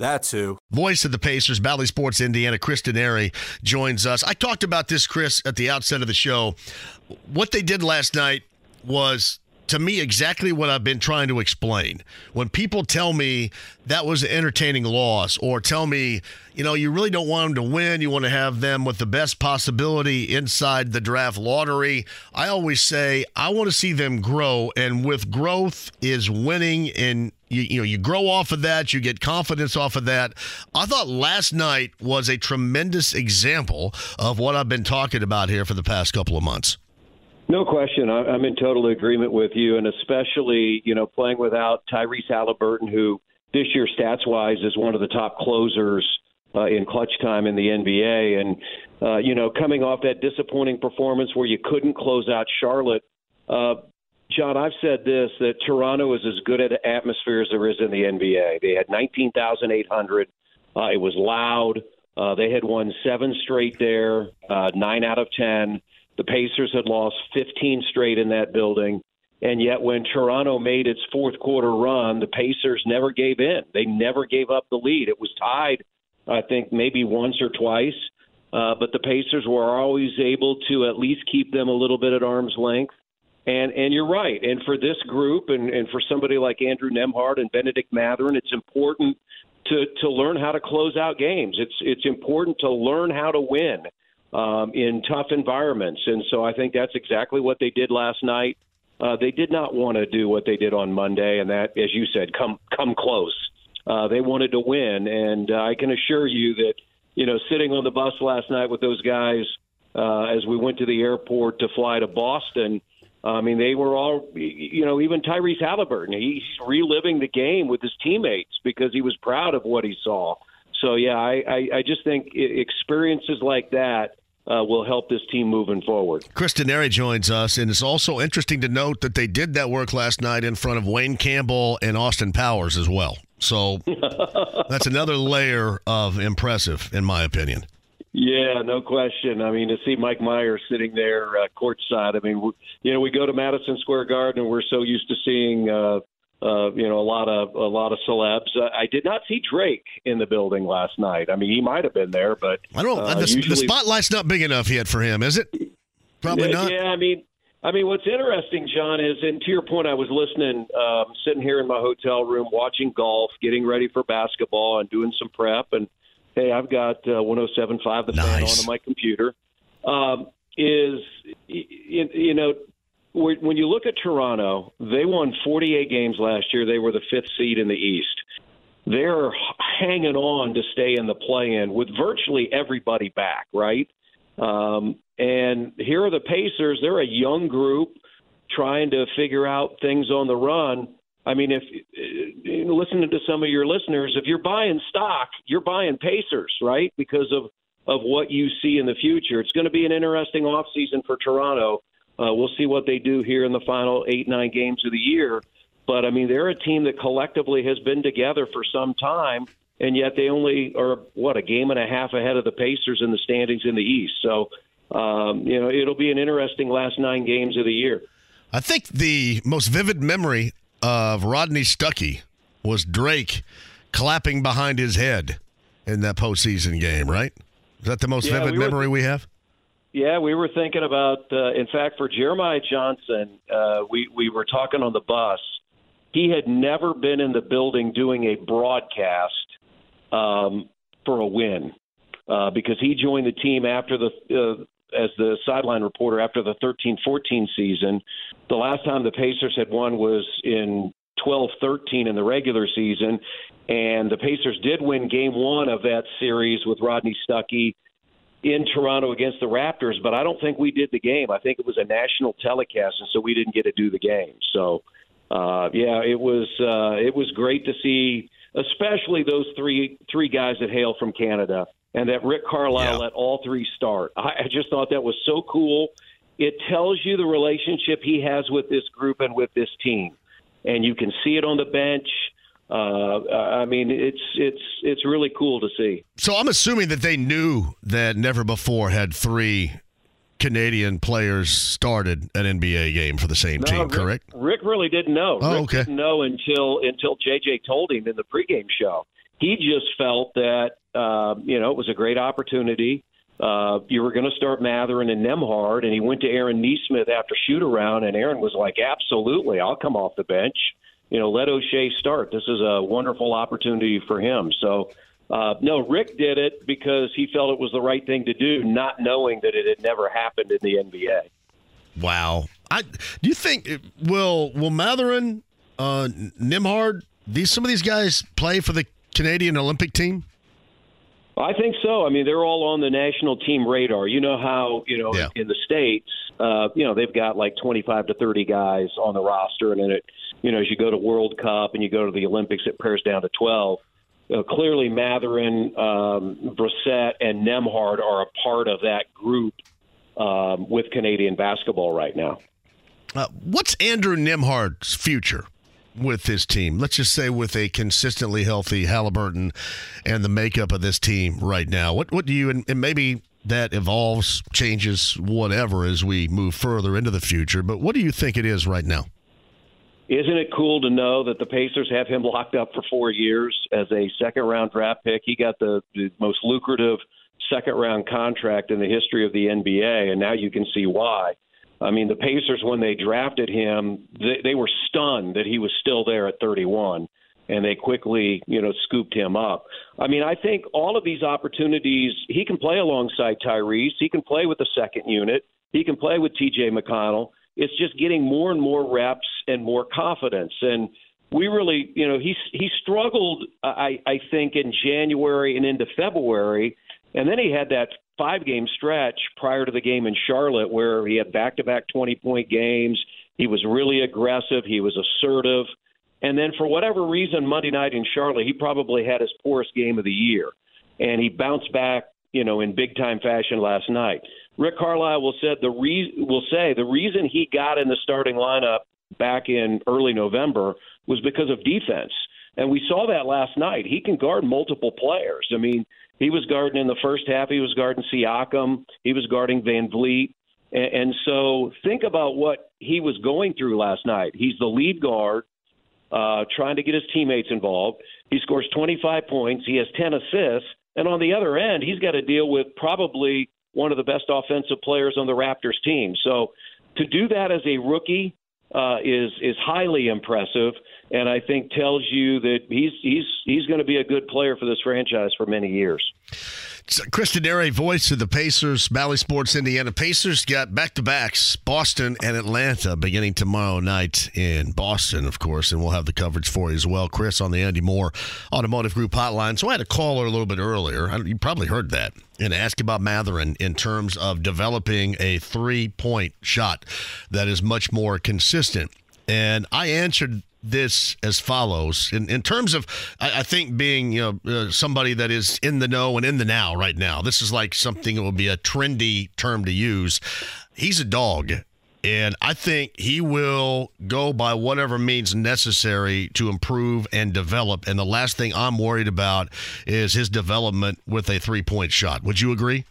That's who. Voice of the Pacers, Bally Sports Indiana, Chris Denari joins us. I talked about this, Chris, at the outset of the show. What they did last night was to me exactly what I've been trying to explain. When people tell me that was an entertaining loss, or tell me, you know, you really don't want them to win, you want to have them with the best possibility inside the draft lottery, I always say, I want to see them grow. And with growth is winning and you, you know you grow off of that you get confidence off of that i thought last night was a tremendous example of what i've been talking about here for the past couple of months no question. I'm in total agreement with you, and especially, you know, playing without Tyrese Halliburton, who this year, stats wise, is one of the top closers uh, in clutch time in the NBA. And, uh, you know, coming off that disappointing performance where you couldn't close out Charlotte, uh, John, I've said this that Toronto is as good at atmosphere as there is in the NBA. They had 19,800. Uh, it was loud. Uh, they had won seven straight there, uh, nine out of 10. The Pacers had lost 15 straight in that building. And yet, when Toronto made its fourth quarter run, the Pacers never gave in. They never gave up the lead. It was tied, I think, maybe once or twice. Uh, but the Pacers were always able to at least keep them a little bit at arm's length. And and you're right. And for this group, and, and for somebody like Andrew Nembhard and Bennedict Mathurin, it's important to to learn how to close out games. It's it's important to learn how to win um, in tough environments. And so I think that's exactly what they did last night. Uh, they did not want to do what they did on Monday, and that, as you said, come come close. Uh, they wanted to win, and uh, I can assure you that you know sitting on the bus last night with those guys uh, as we went to the airport to fly to Boston. I mean, they were all, you know, even Tyrese Halliburton. He's reliving the game with his teammates because he was proud of what he saw. So yeah, I, I, I just think experiences like that uh, will help this team moving forward. Chris Denari joins us, and it's also interesting to note that they did that work last night in front of Wayne Campbell and Austin Powers as well. So that's another layer of impressive, in my opinion. Yeah, no question. I mean, to see Mike Myers sitting there uh, courtside, I mean, you know, we go to Madison Square Garden and we're so used to seeing uh, uh, you know, a lot of a lot of celebs. Uh, I did not see Drake in the building last night. I mean, he might have been there, but I don't. Uh, the, usually, the spotlight's not big enough yet for him, is it? Probably yeah, not. Yeah, I mean, I mean, what's interesting, John, is, and to your point, I was listening, um, sitting here in my hotel room watching golf, getting ready for basketball, and doing some prep. And hey, I've got uh, 107.5 the nice. fan on my computer. Um, is you know when you look at Toronto, they won 48 games last year. They were the fifth seed in the East. They're hanging on to stay in the play-in with virtually everybody back, right? Um, and here are the Pacers. They're a young group trying to figure out things on the run. I mean, if uh, listening to some of your listeners, if you're buying stock, you're buying Pacers, right? Because of of what you see in the future. It's going to be an interesting offseason for Toronto uh, we'll see what they do here in the final eight, nine games of the year. But I mean, they're a team that collectively has been together for some time, and yet they only are what a game and a half ahead of the Pacers in the standings in the East. So, um, you know, it'll be an interesting last nine games of the year. I think the most vivid memory of Rodney Stuckey was Drake clapping behind his head in that postseason game. Right? Is that the most yeah, vivid we memory we have? Yeah, we were thinking about. Uh, in fact, for Jeremiah Johnson, uh, we we were talking on the bus. He had never been in the building doing a broadcast um, for a win uh, because he joined the team after the uh, as the sideline reporter after the 13-14 season. The last time the Pacers had won was in 12-13 in the regular season, and the Pacers did win Game One of that series with Rodney Stuckey in Toronto against the Raptors. But I don't think we did the game. I think it was a national telecast, and so we didn't get to do the game. So, uh, yeah, it was uh, it was great to see, especially those three three guys that hail from Canada and that Rick Carlisle yeah. let all three start. I, I just thought that was so cool. It tells you the relationship he has with this group and with this team, and you can see it on the bench. Uh, I mean, it's it's it's really cool to see. So I'm assuming that they knew that never before had three Canadian players started an NBA game for the same no, team, Rick, correct? Rick really didn't know. Oh, Rick okay. Didn't know until until JJ told him in the pregame show. He just felt that uh, you know, it was a great opportunity. Uh, you were going to start Mathurin and Nembhard, and he went to Aaron Nesmith after shoot around, and Aaron was like, "Absolutely, I'll come off the bench. You know, let Oshae start. This is a wonderful opportunity for him." So, uh, no, Rick did it because he felt it was the right thing to do, not knowing that it had never happened in the NBA. Wow. I do you think will will Mathurin, uh, Nembhard, these some of these guys play for the Canadian Olympic team? I think so. I mean, they're all on the national team radar. You know how you know yeah. in the states, uh, you know they've got like 25 to 30 guys on the roster, and then it, you know, as you go to World Cup and you go to the Olympics, it pares down to 12. Uh, clearly, Mathurin, um, Brissett, and Nembhard are a part of that group um, with Canadian basketball right now. Uh, what's Andrew Nembhard's future? with this team? Let's just say with a consistently healthy Halliburton and the makeup of this team right now. What what do you and, and maybe that evolves, changes, whatever as we move further into the future. But what do you think it is right now? Isn't it cool to know that the Pacers have him locked up for four years as a second round draft pick? He got the, the most lucrative second round contract in the history of the NBA, and now you can see why. I mean, the Pacers, when they drafted him, they, they were stunned that he was still there at 31, and they quickly, you know, scooped him up. I mean, I think all of these opportunities, he can play alongside Tyrese. He can play with the second unit. He can play with T.J. McConnell. It's just getting more and more reps and more confidence. And we really, you know, he he struggled, I, I think, in January and into February, and then he had that five game stretch prior to the game in Charlotte where he had back to back 20 point games. He was really aggressive, he was assertive. And then for whatever reason, Monday night in Charlotte, he probably had his poorest game of the year. And he bounced back, you know, in big time fashion last night. Rick Carlisle will said the re- will say the reason he got in the starting lineup back in early November was because of defense. And we saw that last night. He can guard multiple players. I mean, he was guarding in the first half. He was guarding Siakam. He was guarding VanVleet. And, and so think about what he was going through last night. He's the lead guard, uh, trying to get his teammates involved. He scores 25 points. He has 10 assists. And on the other end, he's got to deal with probably one of the best offensive players on the Raptors team. So to do that as a rookie uh, is is highly impressive and I think tells you that he's he's he's going to be a good player for this franchise for many years. Chris Denari, voice of the Pacers, Bally Sports Indiana. Pacers got back to backs, Boston and Atlanta, beginning tomorrow night in Boston, of course, and we'll have the coverage for you as well. Chris on the Andy Moore Automotive Group hotline. So I had a caller a little bit earlier. You probably heard that and ask about Mathurin in terms of developing a three point shot that is much more consistent. And I answered this as follows in, in terms of I, I think being you know uh, somebody that is in the know and in the now right now this is like something that will be a trendy term to use he's a dog and I think he will go by whatever means necessary to improve and develop. And the last thing I'm worried about is his development with a three point shot. Would you agree?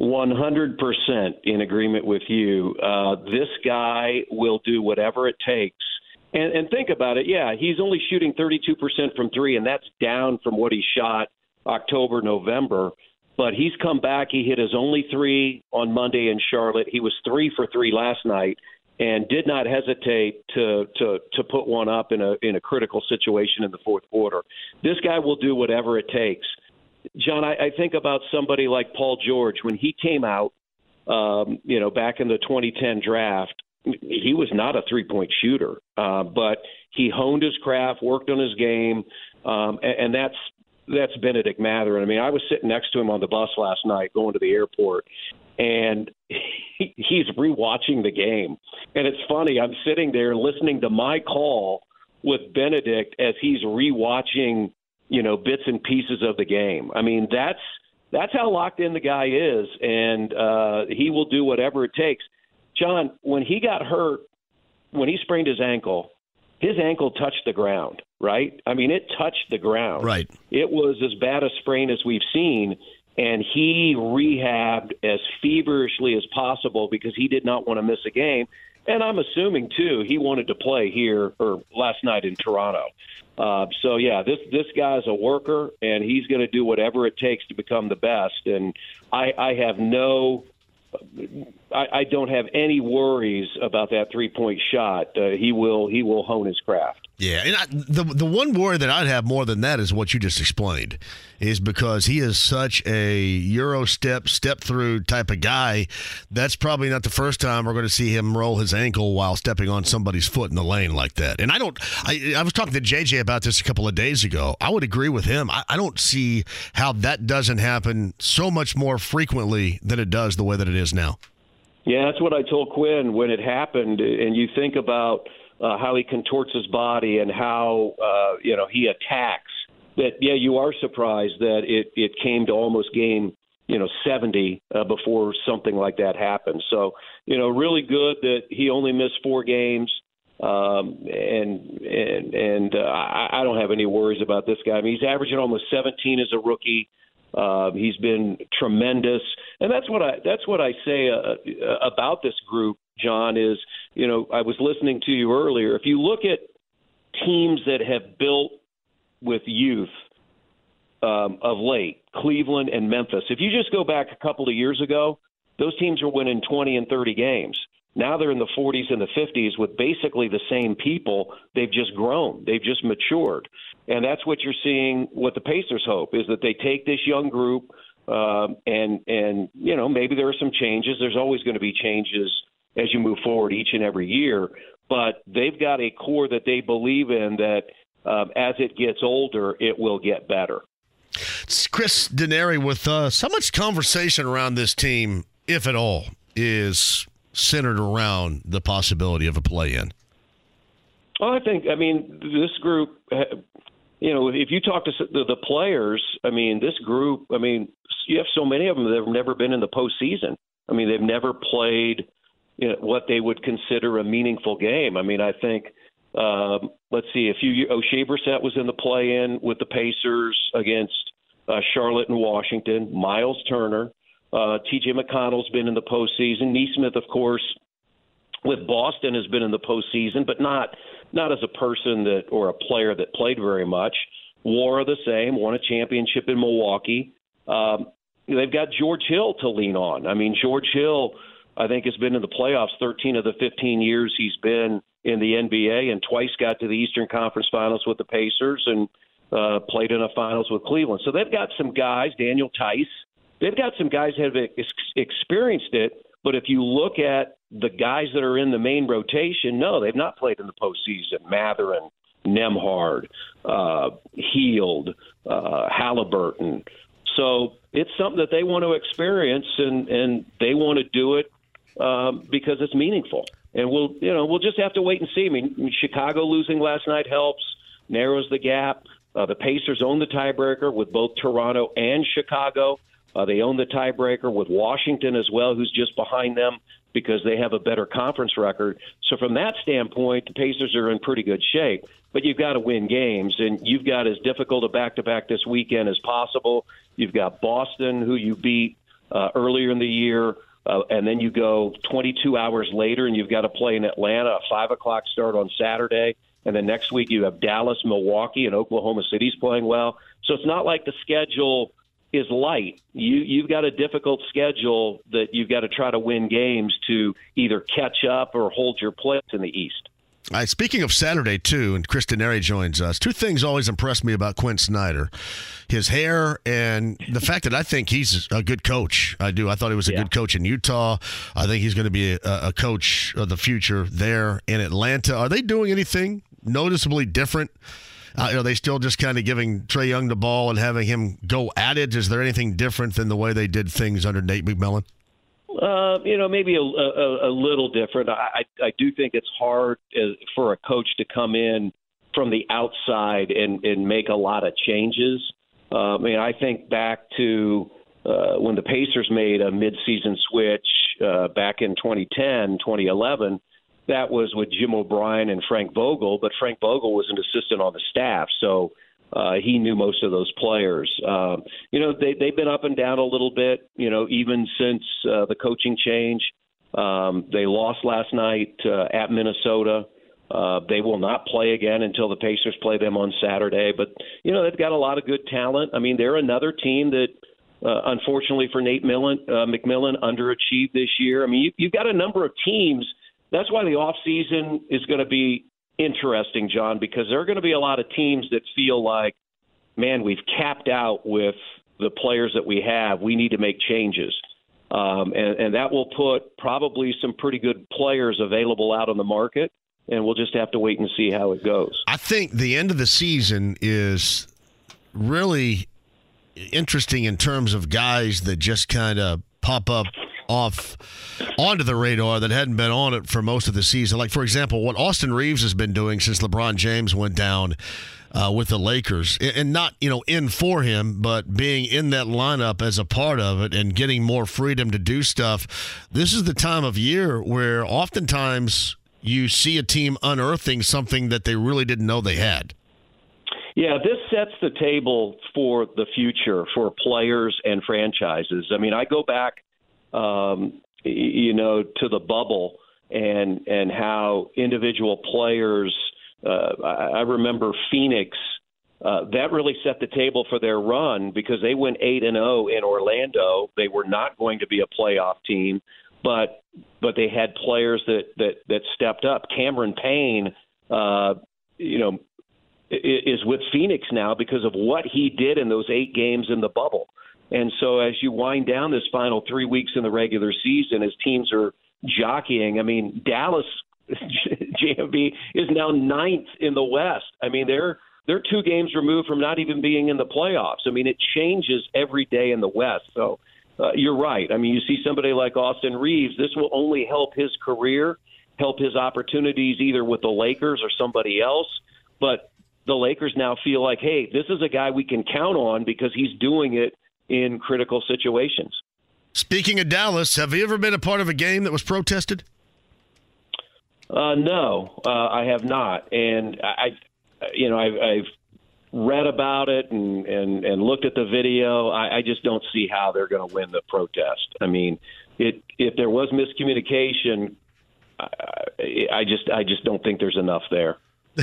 100% in agreement with you. Uh, this guy will do whatever it takes and, and think about it. Yeah, he's only shooting 32% from three, and that's down from what he shot October, November. But he's come back. He hit his only three on Monday in Charlotte. He was three for three last night. and did not hesitate to to to put one up in a in a critical situation in the fourth quarter. This guy will do whatever it takes. John, I, I think about somebody like Paul George when he came out, um, you know, back in the 2010 draft. He was not a three point shooter, uh, but he honed his craft, worked on his game, um, and, and that's that's Bennedict Mathurin. I mean, I was sitting next to him on the bus last night going to the airport, and he, he's rewatching the game. And it's funny, I'm sitting there listening to my call with Bennedict as he's rewatching, you know, bits and pieces of the game. I mean, that's that's how locked in the guy is, and uh, he will do whatever it takes. John, when he got hurt, when he sprained his ankle, his ankle touched the ground, right? I mean, it touched the ground. Right. It was as bad a sprain as we've seen and he rehabbed as feverishly as possible because he did not want to miss a game. And I'm assuming too he wanted to play here or last night in Toronto. Uh, so yeah, this this guy's a worker, and he's going to do whatever it takes to become the best. And I, I have no I, I don't have any worries about that three point shot. Uh, he will he will hone his craft. Yeah, and I, the the one worry that I'd have more than that is what you just explained, is because he is such a euro step step through type of guy. That's probably not the first time we're going to see him roll his ankle while stepping on somebody's foot in the lane like that. And I don't. I, I was talking to JJ about this a couple of days ago. I would agree with him. I, I don't see how that doesn't happen so much more frequently than it does the way that it is now. Yeah, that's what I told Quinn when it happened. And you think about uh, how he contorts his body and how uh, you know he attacks. That yeah, you are surprised that it it came to almost game you know 70 uh, before something like that happened. So you know, really good that he only missed four games. Um, and and and uh, I, I don't have any worries about this guy. I mean, he's averaging almost 17 as a rookie. Uh, he's been tremendous, and that's what I that's what I say uh, about this group. John is, you know, I was listening to you earlier. If you look at teams that have built with youth um, of late, Cleveland and Memphis. If you just go back a couple of years ago, those teams were winning 20 and 30 games. Now they're in the 40s and the 50s with basically the same people. They've just grown. They've just matured, and that's what you're seeing. What the Pacers hope is that they take this young group, um, and and you know maybe there are some changes. There's always going to be changes as you move forward each and every year. But they've got a core that they believe in that um, as it gets older, it will get better. It's Chris Denari with us. How much conversation around this team, if at all, is centered around the possibility of a play in? Well, I think, I mean, this group, you know, if you talk to the players, I mean, this group, I mean, you have so many of them that have never been in the postseason. I mean, they've never played you know, what they would consider a meaningful game. I mean, I think um, let's see, a few Oshae Brissett was in the play-in with the Pacers against uh, Charlotte and Washington. Miles Turner, uh, T.J. McConnell's been in the postseason. Nesmith, of course, with Boston has been in the postseason, but not not as a person that or a player that played very much. Nwora the same, won a championship in Milwaukee. Um, they've got George Hill to lean on. I mean, George Hill I think has been in the playoffs 13 of the 15 years he's been in the NBA, and twice got to the Eastern Conference Finals with the Pacers and uh, played in a finals with Cleveland. So they've got some guys, Daniel Theis. They've got some guys that have ex- experienced it. But if you look at the guys that are in the main rotation, no, they've not played in the postseason. Mathurin, Nembhard, uh, Hield, uh, Halliburton. So it's something that they want to experience, and and they want to do it um, because it's meaningful. And we'll, you know, we'll just have to wait and see. I mean, Chicago losing last night helps, narrows the gap. Uh, the Pacers own the tiebreaker with both Toronto and Chicago. Uh, they own the tiebreaker with Washington as well, who's just behind them because they have a better conference record. So from that standpoint, the Pacers are in pretty good shape. But you've got to win games, and you've got as difficult a back-to-back this weekend as possible. You've got Boston, who you beat uh, earlier in the year. Uh, and then you go 22 hours later and you've got to play in Atlanta, a 5 o'clock start on Saturday. And then next week you have Dallas, Milwaukee, and Oklahoma City's playing well. So it's not like the schedule is light. You you've got a difficult schedule that you've got to try to win games to either catch up or hold your place in the East. All right, speaking of Saturday too, and Chris Denari joins us. Two things always impress me about Quin Snyder: his hair and the fact that I think he's a good coach. I do. I thought he was a yeah. good coach in Utah. I think he's going to be a, a coach of the future there in Atlanta. Are they doing anything noticeably different? Uh, are they still just kind of giving Trae Young the ball and having him go at it? Is there anything different than the way they did things under Nate McMillan? Uh, you know, maybe a, a, a little different. I, I do think it's hard uh, for a coach to come in from the outside and, and make a lot of changes. Uh, I mean, I think back to uh, when the Pacers made a midseason switch uh, back in 2010, 2011 that was with Jim O'Brien and Frank Vogel, but Frank Vogel was an assistant on the staff, so uh, he knew most of those players. Um, you know, they they've been up and down a little bit. You know, even since uh, the coaching change, um, they lost last night uh, at Minnesota. Uh, they will not play again until the Pacers play them on Saturday. But you know, they've got a lot of good talent. I mean, they're another team that. Uh, unfortunately for Nate Millen, uh, McMillan, underachieved this year. I mean, you, you've got a number of teams that's why the off season is going to be interesting, John, because there are going to be a lot of teams that feel like, man, we've capped out with the players that we have. We need to make changes. Um, and, and that will put probably some pretty good players available out on the market. And we'll just have to wait and see how it goes. I think the end of the season is really interesting in terms of guys that just kind of pop up off onto the radar that hadn't been on it for most of the season. Like, for example, what Austin Reaves has been doing since LeBron James went down uh, with the Lakers, and not you know in for him, but being in that lineup as a part of it and getting more freedom to do stuff. This is the time of year where oftentimes you see a team unearthing something that they really didn't know they had. Yeah, this sets the table for the future for players and franchises. I mean, I go back um, you know, to the bubble and and how individual players. Uh, I, remember Phoenix. Uh, that really set the table for their run because they went eight and zero oh in Orlando. They were not going to be a playoff team, but but they had players that that that stepped up. Cameron Payne, uh, you know, is with Phoenix now because of what he did in those eight games in the bubble. And so as you wind down this final three weeks in the regular season, as teams are jockeying, I mean, Dallas JMV is now ninth in the West. I mean, they're they're two games removed from not even being in the playoffs. I mean, it changes every day in the West. So uh, you're right. I mean, you see somebody like Austin Reaves. This will only help his career, help his opportunities either with the Lakers or somebody else. But the Lakers now feel like, hey, this is a guy we can count on because he's doing it in critical situations. Speaking of Dallas, have you ever been a part of a game that was protested? Uh, no, uh, I have not, and I, you know, I've, I've read about it and, and, and looked at the video. I, I just don't see how they're going to win the protest. I mean, it if there was miscommunication, I, I just I just don't think there's enough there.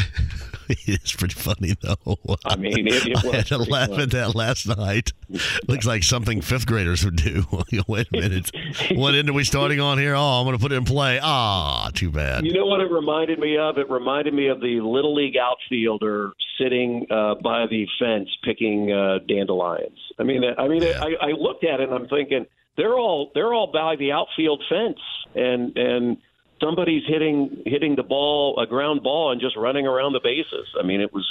it's pretty funny though. I mean, it, it I had to laugh at that last night. Looks like something fifth graders would do. Wait a minute, what end are we starting on here? Oh, I'm going to put it in play. Ah, too bad. You know what it reminded me of? It reminded me of the little league outfielder sitting uh, by the fence picking uh, dandelions. I mean, I mean, yeah. I, I looked at it and I'm thinking they're all they're all by the outfield fence and and somebody's hitting hitting the ball a ground ball and just running around the bases. I mean, it was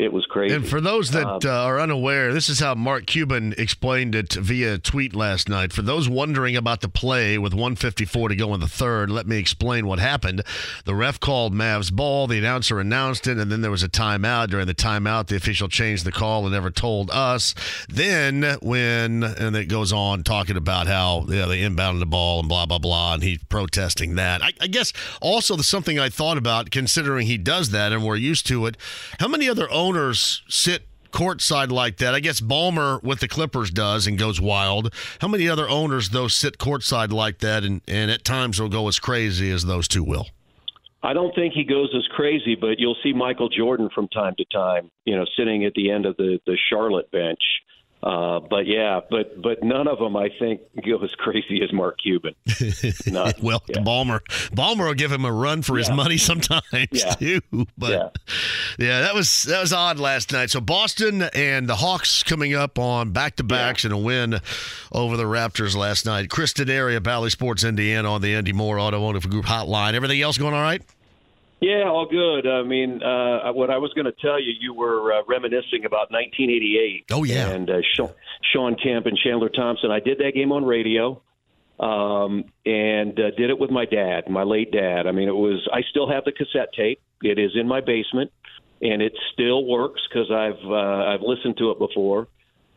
it was crazy. And for those that um, uh, are unaware, this is how Mark Cuban explained it via tweet last night. For those wondering about the play with 154 to go in the third, let me explain what happened. The ref called Mavs ball, the announcer announced it, and then there was a timeout. During the timeout, the official changed the call and never told us. Then, when, and it goes on talking about how yeah, they inbounded the ball and blah, blah, blah, and he's protesting that. I, I guess also the something I thought about, considering he does that and we're used to it, how many other owners owners sit courtside like that. I guess Ballmer with the Clippers does and goes wild. How many other owners though sit courtside like that and, and at times will go as crazy as those two will? I don't think he goes as crazy, but you'll see Michael Jordan from time to time, you know, sitting at the end of the the Charlotte bench. Uh, but yeah, but but none of them I think go as crazy as Mark Cuban. Well, yeah. Balmer, Ballmer will give him a run for yeah. his money sometimes yeah. too. But yeah. yeah. that was that was odd last night. So Boston and the Hawks coming up on back to backs and a win over the Raptors last night. Chris Denari of Bally Sports Indiana on the Andy Moore Automotive Group hotline. Everything else going all right? Yeah, all good. I mean, uh, what I was going to tell you, you were uh, reminiscing about 1988. Oh yeah, and uh, Shawn Kemp and Chandler Thompson. I did that game on radio, um, and uh, did it with my dad, my late dad. I mean, it was. I still have the cassette tape. It is in my basement, and it still works because I've uh, I've listened to it before.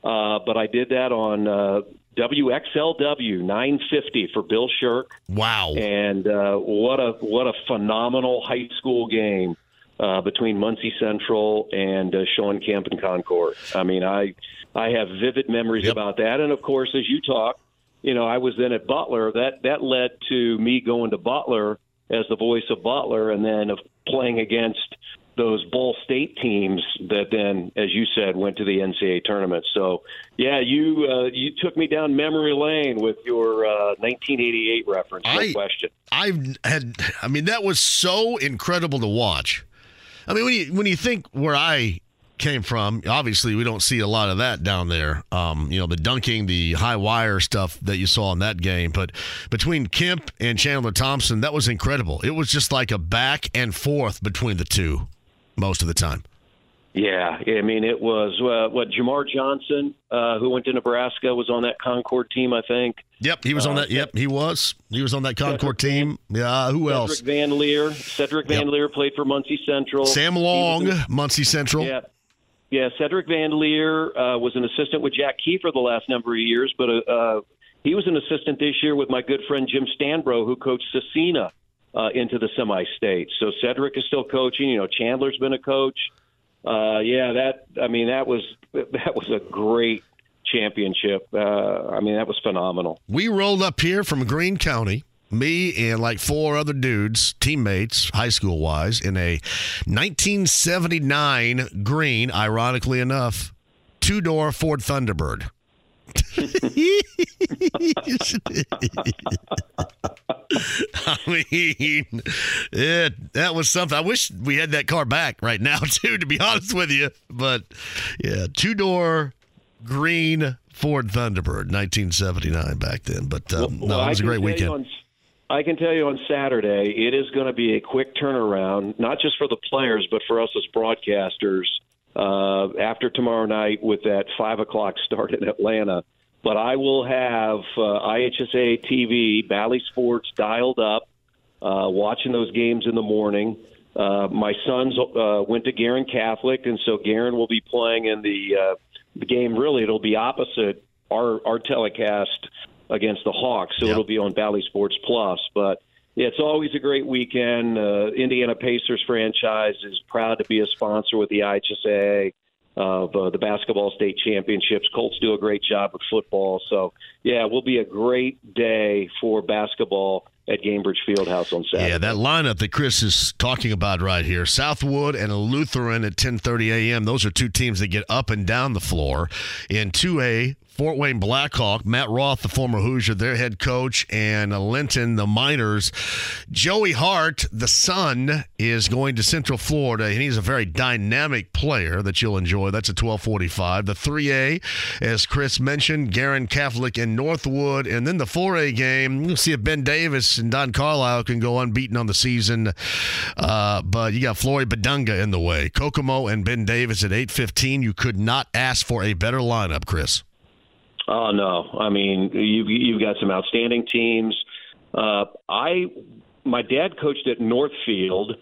Uh, but I did that on uh, WXLW 950 for Bill Shirk. Wow! And uh, what a what a phenomenal high school game uh, between Muncie Central and uh, Shawn Kemp and Concord. I mean, I I have vivid memories yep. about that. And of course, as you talk, you know, I was then at Butler. That that led to me going to Butler as the voice of Butler, and then of playing against those Ball State teams that then, as you said, went to the NCAA tournament. So, yeah, you uh, you took me down memory lane with your uh, 1988 reference. No I, question. I've had. I mean, that was so incredible to watch. I mean, when you when you think where I came from, obviously we don't see a lot of that down there. Um, you know, the dunking, the high wire stuff that you saw in that game. But between Kemp and Chandler Thompson, that was incredible. It was just like a back and forth between the two most of the time. Yeah, I mean it was uh, what Jamar Johnson, uh, who went to Nebraska, was on that Concord team, I think. Yep, he was on uh, that. Yep, he was. He was on that Concord Cedric team. Yeah, who Cedric else? Cedric Van Leer. Cedric Van yep. Leer played for Muncie Central. Sam Long, in, Muncie Central. Yeah, yeah. Cedric Van Leer uh, was an assistant with Jack Keefer the last number of years, but uh, he was an assistant this year with my good friend Jim Stanbro, who coached Scecina uh, into the semi-state. So Cedric is still coaching. You know, Chandler's been a coach. Uh, yeah, that I mean that was that was a great championship. Uh, I mean that was phenomenal. We rolled up here from Greene County. Me and like four other dudes, teammates, high school wise, in a 1979 green, ironically enough, two door Ford Thunderbird. I mean, yeah, that was something. I wish we had that car back right now, too, to be honest with you. But yeah, two door green Ford Thunderbird, 1979 back then. But um, well, no, it was a great weekend. On, I can tell you on Saturday, it is going to be a quick turnaround, not just for the players, but for us as broadcasters. Uh, after tomorrow night with that five o'clock start in Atlanta, but I will have uh, IHSA TV, Bally Sports dialed up, uh, watching those games in the morning. Uh, my sons uh, went to Guerin Catholic, and so Guerin will be playing in the uh, the game. Really, it'll be opposite our our telecast against the Hawks, so yep. it'll be on Bally Sports Plus. But yeah, it's always a great weekend. Uh, Indiana Pacers franchise is proud to be a sponsor with the IHSA of uh, the basketball state championships. Colts do a great job with football. So, yeah, it will be a great day for basketball at Gainbridge Fieldhouse on Saturday. Yeah, that lineup that Chris is talking about right here, Southwood and Lutheran at 10:30 a.m. Those are two teams that get up and down the floor. In 2A, Fort Wayne Blackhawk, Matt Roth, the former Hoosier, their head coach, and Linton, the Miners. Joey Hart, the son, is going to Central Florida, and he's a very dynamic player that you'll enjoy. That's a 1245. The 3A, as Chris mentioned, Guerin Catholic and Northwood. And then the 4A game, you'll see if Ben Davis and Don Carlisle can go unbeaten on the season. Uh, but you got Flory Bidunga in the way. Kokomo and Ben Davis at 815. You could not ask for a better lineup, Chris. Oh no, I mean you've you've got some outstanding teams. Uh, I my dad coached at Northfield,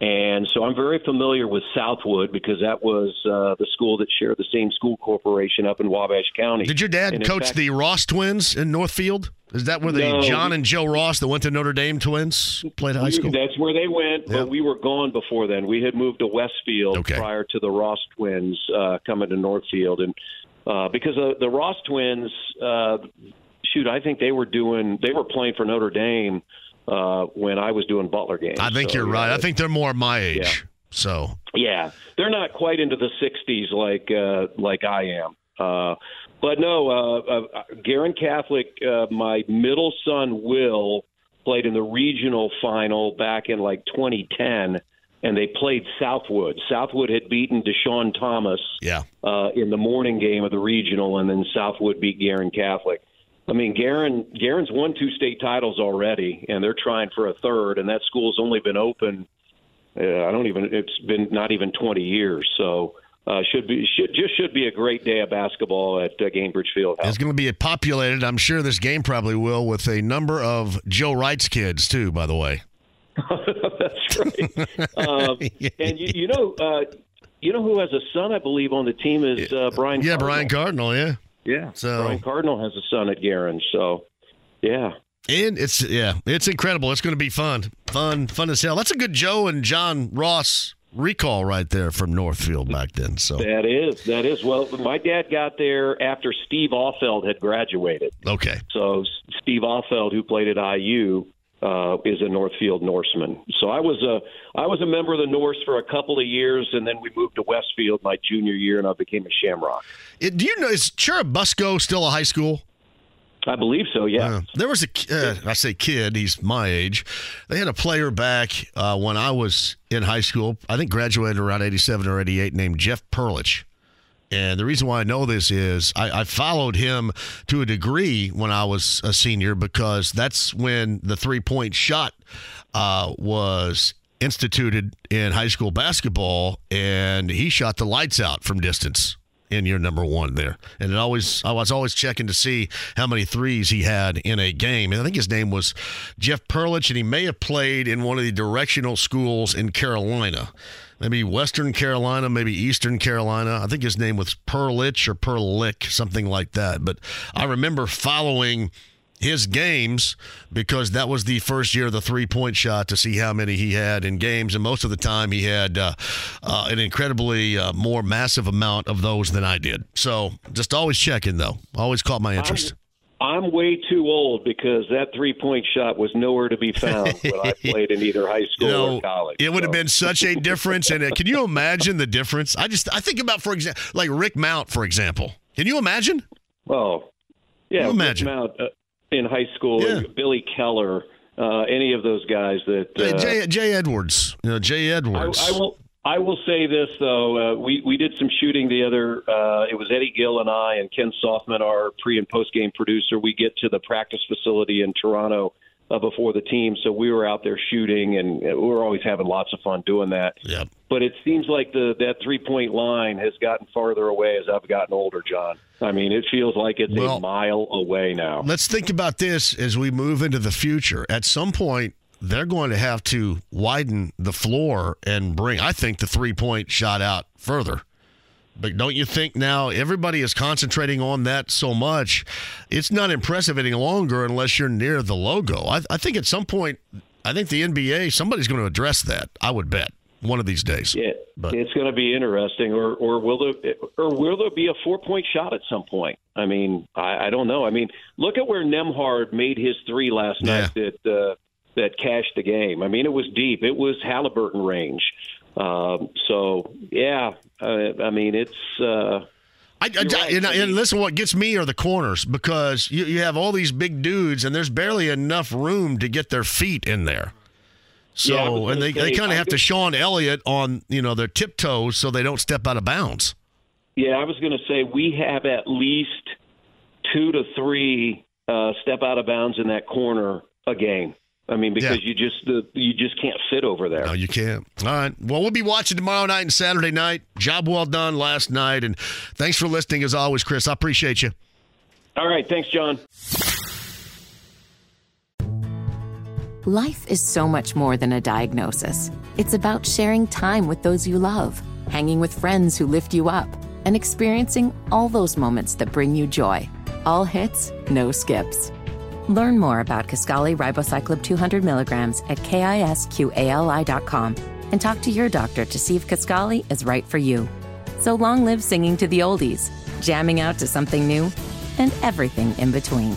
and so I'm very familiar with Southwood because that was uh, the school that shared the same school corporation up in Wabash County. Did your dad coach fact, the Ross twins in Northfield? Is that where the no, John and Joe Ross that went to Notre Dame twins played high school? That's where they went, but we were gone before then. We had moved to Westfield okay. prior to the Ross twins uh, coming to Northfield, and uh, because the, the Ross twins, uh, shoot, I think they were doing they were playing for Notre Dame uh, when I was doing Butler games. I think so, you're right. I think they're more my age. Yeah. So yeah, they're not quite into the '60s like uh, like I am. Uh, but no, uh, uh, Guerin Catholic, uh, my middle son Will played in the regional final back in like 2010, and they played Southwood. Southwood had beaten Deshaun Thomas Yeah. uh, in the morning game of the regional, and then Southwood beat Guerin Catholic. I mean, Guerin Guerin's won two state titles already, and they're trying for a third. And that school's only been open. Uh, I don't even. It's been not even 20 years. So uh, should be should just should be a great day of basketball at uh, Gainbridge Field. It's going to be populated. I'm sure this game probably will with a number of Joe Wright's kids too. By the way. That's right. um, and you, you know, uh, you know who has a son, I believe, on the team is uh, Brian. Yeah, Cardinal. Brian Cardinal. Yeah. Yeah. So- Brian Cardinal has a son at Guerin. So, yeah. And it's yeah, it's incredible. It's going to be fun, fun, fun as hell. That's a good Joe and John Ross recall right there from Northfield back then. So That is, that is. Well, my dad got there after Steve Ahlfeld had graduated. okay, So Steve Ahlfeld, who played at IU, uh, is a Northfield Norseman. So I was a I was a member of the Norse for a couple of years, and then we moved to Westfield my junior year, and I became a Shamrock. It- do you know is Churubusco still a high school? I believe so. Yeah. Uh, there was a uh, I say kid, he's my age. They had a player back uh, when I was in high school. I think graduated around '87 or '88, named Jeff Perlich. And the reason why I know this is I, I followed him to a degree when I was a senior because that's when the three point shot uh, was instituted in high school basketball, and he shot the lights out from distance in year number one there. And it always I was always checking to see how many threes he had in a game. And I think his name was Jeff Perlich, and he may have played in one of the directional schools in Carolina. Maybe Western Carolina, maybe Eastern Carolina. I think his name was Perlich or Perlick, something like that. But I remember following his games because that was the first year of the three point shot to see how many he had in games. And most of the time, he had uh, uh, an incredibly uh, more massive amount of those than I did. So just always checking, though. Always caught my interest. I'm way too old because that three point shot was nowhere to be found when I played in either high school You know, or college. it would have been such a difference. And uh, can you imagine the difference? I just I think about, for example, like Rick Mount, for example. Can you imagine? Oh, yeah. you imagine? Rick Mount, uh, in high school, Yeah. Billy Keller, uh, any of those guys that. Uh, Jay, Jay Edwards. You know, Jay I, Edwards. I will. I will say this though, uh, we we did some shooting the other. Uh, it was Eddie Gill and I and Ken Softman, our pre and post game producer. We get to the practice facility in Toronto uh, before the team, so we were out there shooting, and uh, we were always having lots of fun doing that. Yep. But it seems like the that three point line has gotten farther away as I've gotten older, John. I mean, it feels like it's Well- a mile away now. Let's think about this as we move into the future. At some point, they're going to have to widen the floor and bring, I think, the three point shot out further. But don't you think now everybody is concentrating on that so much? It's not impressive any longer unless you're near the logo. I, I think at some point, I think the NBA, somebody's going to address that, I would bet, one of these days. Yeah, But- it's going to be interesting. Or, or will there, or will there be a four-point shot at some point? I mean, I, I don't know. I mean, look at where Nembhard made his three last night that uh, that cashed the game. I mean, it was deep. It was Halliburton range. Um, so yeah, uh, I mean, it's. Uh, I, I, right. and, I and listen, what gets me are the corners because you, you have all these big dudes and there's barely enough room to get their feet in there. Yeah, So, gonna and they, they kind of have to Sean Elliott on, you know, their tiptoes so they don't step out of bounds. Yeah, I was going to say we have at least two to three uh, step out of bounds in that corner a game. I mean, because Yeah. you just the, you just can't fit over there. No, you can't. All right. Well, we'll be watching tomorrow night and Saturday night. Job well done last night. And thanks for listening as always, Chris. I appreciate you. All right, thanks, John. Life is so much more than a diagnosis. It's about sharing time with those you love, hanging with friends who lift you up, and experiencing all those moments that bring you joy. All hits, no skips. Learn more about Kisqali Ribociclib 200 milligrams at kisqali.com and talk to your doctor to see if Kisqali is right for you. So long live singing to the oldies, jamming out to something new, and everything in between.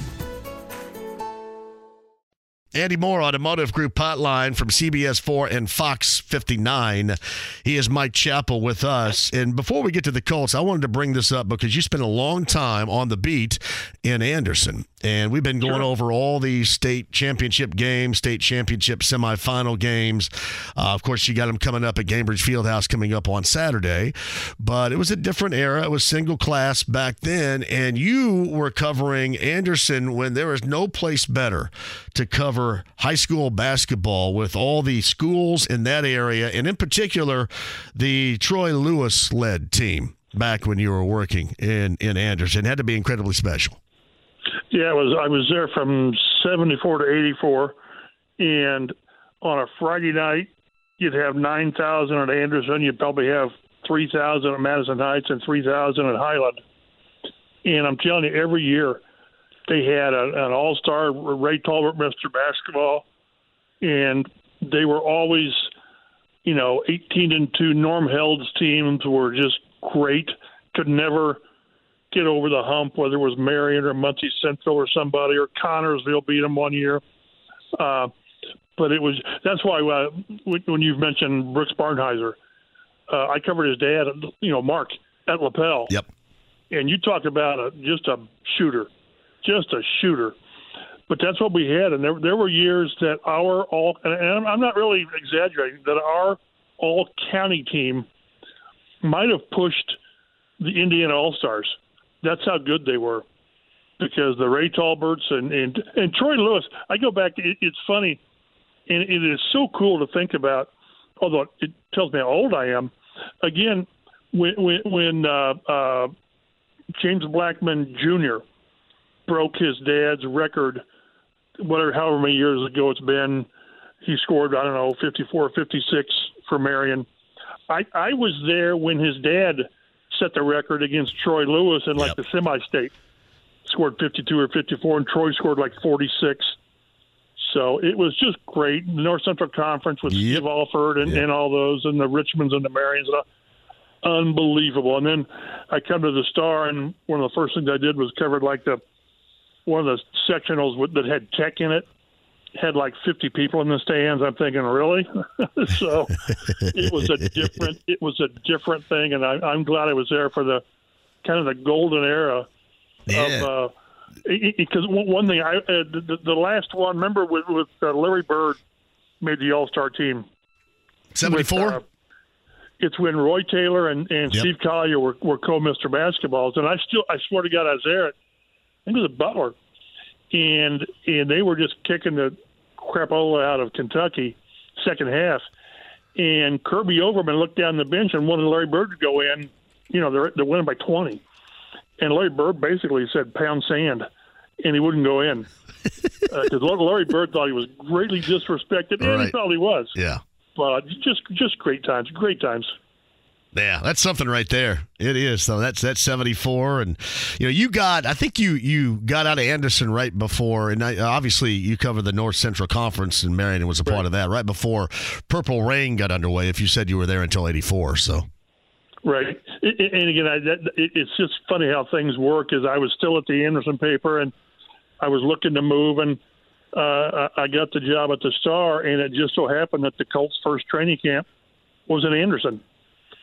Andy Moore, Automotive Group Hotline from CBS 4 and Fox 59. He is Mike Chappell with us. And before we get to the Colts, I wanted to bring this up because you spent a long time on the beat in Anderson. And we've been going sure. over all these state championship games, state championship semifinal games. Uh, of course, you got them coming up at Gainbridge Fieldhouse coming up on Saturday. But it was a different era. It was single class back then. And you were covering Anderson when there was no place better to cover high school basketball with all the schools in that area, and in particular, the Troy Lewis led team back when you were working in, in Anderson. It had to be incredibly special. Yeah, it was. I was there from '74 to '84, and on a Friday night, you'd have nine thousand at Anderson. You'd probably have three thousand at Madison Heights and three thousand at Highland. And I'm telling you, every year they had a, an all-star Ray Tolbert Mr. Basketball, and they were always, you know, 18 and two. Norm Held's teams were just great. Could never get over the hump, whether it was Marion or Muncie Central or somebody, or Connersville beat them one year. Uh, but it was that's why uh, when you've mentioned Brooks Barnhizer, uh, I covered his dad, you know, Mark at Lapel. Yep. And you talk about a, just a shooter just a shooter. But that's what we had, and there there were years that our all and I'm not really exaggerating that our all county team might have pushed the Indiana All Stars. That's how good they were, because the Ray Tolberts and and and Troy Lewis. I go back. It, it's funny, and it is so cool to think about. Although it tells me how old I am. Again, when when, when uh, uh, James Blackman Jr broke his dad's record, whatever, however many years ago it's been. He scored, I don't know, 54, 56 for Marion. I, I was there when his dad set the record against Troy Lewis in like yep. the semi-state. Scored 52 or 54, and Troy scored like 46. So it was just great. The North Central Conference with yep. Steve Alford and, yep. and all those, and the Richmonds and the Marions. And, unbelievable. And then I come to the Star, and one of the first things I did was covered like the one of the sectionals that had tech in it had like 50 people in the stands. I'm thinking, really? so it was a different it was a different thing, and I, I'm glad I was there for the kind of the golden era yeah. of. Uh, because one thing, I uh, the, the last one, remember with, with uh, Larry Bird made the All Star team. Seventy four. Uh, it's when Roy Taylor and, and yep. Steve Collier were, were co Mr. Basketballs, and I still I swear to God I was there I think it was a Butler, and and they were just kicking the crapola out of Kentucky second half. And Kirby Overman looked down the bench and wanted Larry Bird to go in. You know, they're they're winning by twenty, and Larry Bird basically said pound sand, and he wouldn't go in because uh, Larry Bird thought he was greatly disrespected, and right. he probably was. Yeah, but just just great times, great times. Yeah, that's something right there. It is. So that's that's 74 and you know, you got I think you you got out of Anderson right before and I, obviously you covered the North Central Conference and Marion was a part right. of that right before Purple Rain got underway if you said you were there until 84, so Right. And again, I, that, it's just funny how things work. Is I was still at the Anderson paper, and I was looking to move, and uh, I got the job at the Star, and it just so happened that the Colts' first training camp was in Anderson.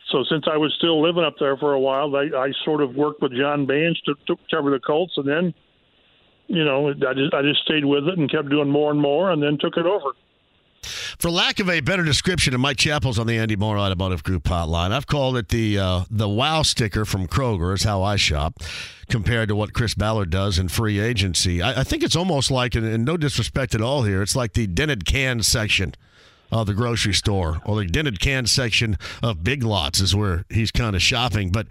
So since I was still living up there for a while, I, I sort of worked with John Bange to, to cover the Colts, and then, you know, I just I just stayed with it and kept doing more and more, and then took it over. For lack of a better description, and Mike Chappell's on the Andy Moore Automotive Group hotline. I've called it the uh, the Wow sticker from Kroger. Is how I shop, compared to what Chris Ballard does in free agency. I, I think it's almost like, and, and no disrespect at all here, it's like the dented can section of the grocery store or the dented can section of Big Lots is where he's kind of shopping. But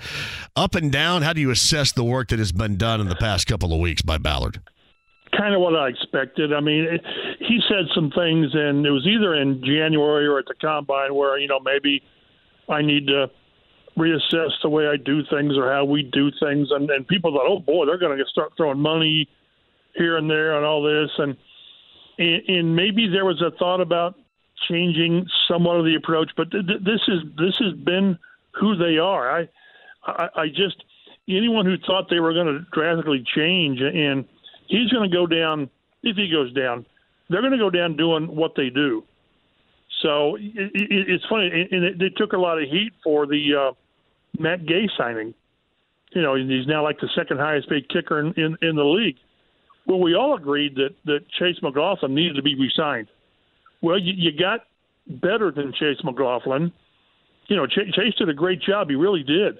up and down, how do you assess the work that has been done in the past couple of weeks by Ballard? Kind of what I expected. I mean, it, he said some things, and it was either in January or at the combine where you know maybe I need to reassess the way I do things or how we do things, and, and people thought, oh boy, they're going to start throwing money here and there and all this, and, and maybe there was a thought about changing somewhat of the approach, but th- this is this has been who they are. I, I, I just anyone who thought they were going to drastically change, and he's going to go down if he goes down they're going to go down doing what they do. So it, it, it's funny, and it, took a lot of heat for the uh, Matt Gay signing. You know, he's now like the second highest paid kicker in, in, in the league. Well, we all agreed that, that Chase McLaughlin needed to be resigned. Well, you, you got better than Chase McLaughlin. You know, Ch- Chase did a great job. He really did.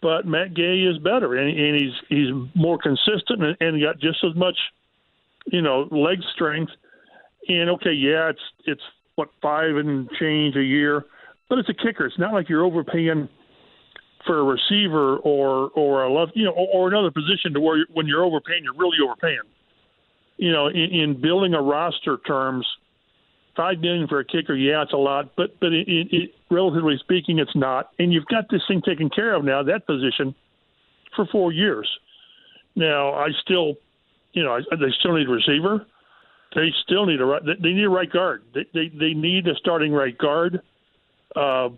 But Matt Gay is better, and, and he's he's more consistent, and, and got just as much, you know, leg strength. And okay, yeah, it's it's what five and change a year, but it's a kicker. It's not like you're overpaying for a receiver or or a left, you know, or, or another position to where you're, when you're overpaying, you're really overpaying. You know, in, in building a roster terms, five million for a kicker, yeah, it's a lot, but but it, it, it, relatively speaking, it's not. And you've got this thing taken care of now, that position, for four years. Now, I still, you know, I, they still need a receiver. They still need a right. They need a right guard. They they, they need a starting right guard. Uh,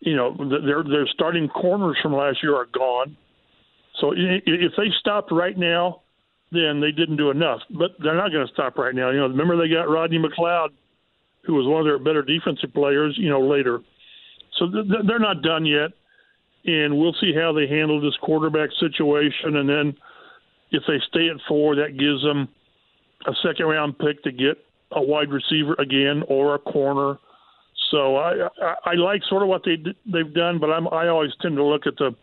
you know, their their starting corners from last year are gone. So if they stopped right now, then they didn't do enough. But they're not going to stop right now. You know, remember they got Rodney McLeod, who was one of their better defensive players. You know, later. So they're not done yet, and we'll see how they handle this quarterback situation. And then if they stay at four, that gives them a second round pick to get a wide receiver again or a corner. So I, I, I like sort of what they they've done, but I'm I always tend to look at the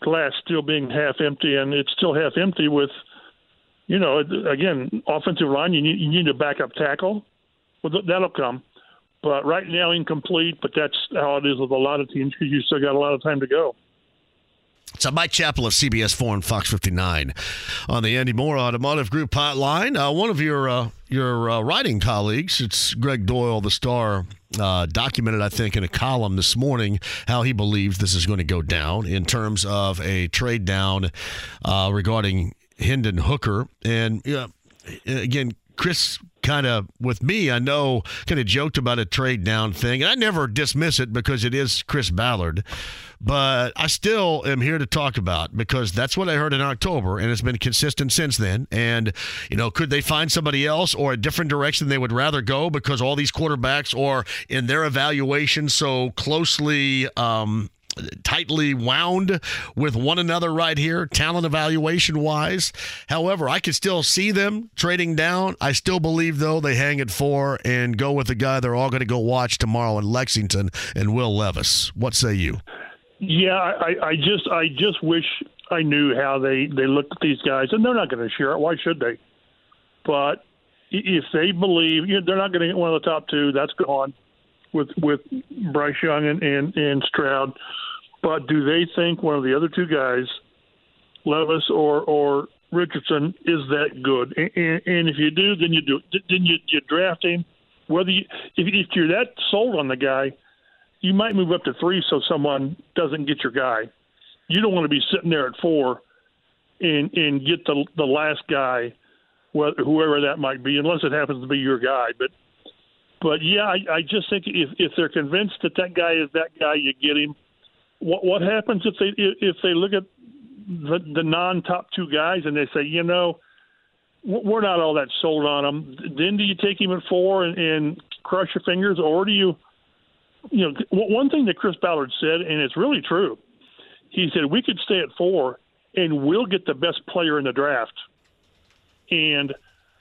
glass still being half empty, and it's still half empty with, you know, again, offensive line. You need you need a backup tackle. Well, that'll come, but right now incomplete. But that's how it is with a lot of teams because you still got a lot of time to go. So Mike Chappell of CBS 4 and Fox 59 on the Andy Moore Automotive Group hotline. Uh, one of your uh, your uh, writing colleagues, it's Gregg Doyle, the star, uh, documented, I think, in a column this morning how he believes this is going to go down in terms of a trade down uh, regarding Hendon Hooker. And again, Chris kind of with me, I know kind of joked about a trade down thing, and I never dismiss it because it is Chris Ballard, but I still am here to talk about because that's what I heard in October, and it's been consistent since then. And you know, could they find somebody else or a different direction they would rather go because all these quarterbacks are in their evaluation so closely um, tightly wound with one another right here, talent evaluation wise. However, I could still see them trading down. I still believe, though, they hang at four and go with the guy they're all going to go watch tomorrow in Lexington and Will Levis. What say you? Yeah, I, I just I just wish I knew how they they look at these guys, and they're not going to share it. Why should they? But if they believe you know, they're not going to get one of the top two, that's gone with with Bryce Young and, and, and Stroud. But do they think one of the other two guys, Levis or or Richardson, is that good? And, and, and if you do, then you do. Then you you draft him. Whether you, if, if you're that sold on the guy, you might move up to three so someone doesn't get your guy. You don't want to be sitting there at four and and get the the last guy, whoever that might be, unless it happens to be your guy. But but yeah, I, I just think if if they're convinced that that guy is that guy, you get him. What what happens if they if they look at the, the non top two guys and they say, you know, we're not all that sold on him. Then do you take him at four and, and crush your fingers, or do you? You know, one thing that Chris Ballard said, and it's really true. He said we could stay at four and we'll get the best player in the draft. And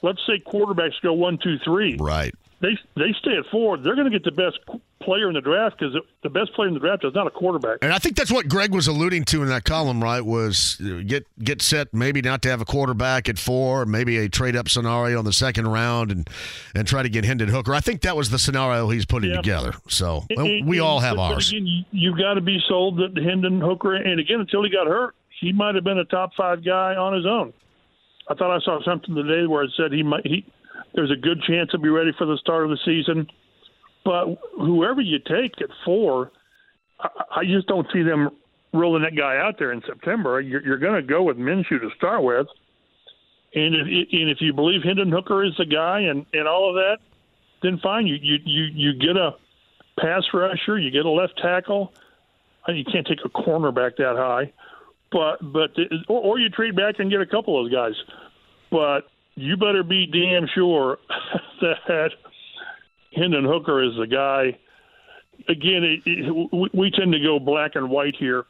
let's say quarterbacks go one, two, three. Right they they stay at four, they're going to get the best player in the draft because the best player in the draft is not a quarterback. And I think that's what Greg was alluding to in that column, right? Was uh, get get set, maybe not to have a quarterback at four, maybe a trade up scenario in the second round, and and try to get Hendon Hooker. I think that was the scenario he's putting yeah. together. So and, we all have ours. Again, you've got to be sold that Hendon Hooker, and again, until he got hurt, he might have been a top five guy on his own. I thought I saw something today where it said he might he there's a good chance he'll be ready for the start of the season. But whoever you take at four, I, I just don't see them rolling that guy out there in September. You're, you're going to go with Minshew to start with, and if and if you believe Hendon Hooker is the guy and and all of that, then fine. You you you you get a pass rusher, you get a left tackle. Uh, you can't take a cornerback that high, but but or, or you trade back and get a couple of those guys. But you better be damn sure that Hendon Hooker is the guy. Again, it, it, we tend to go black and white here,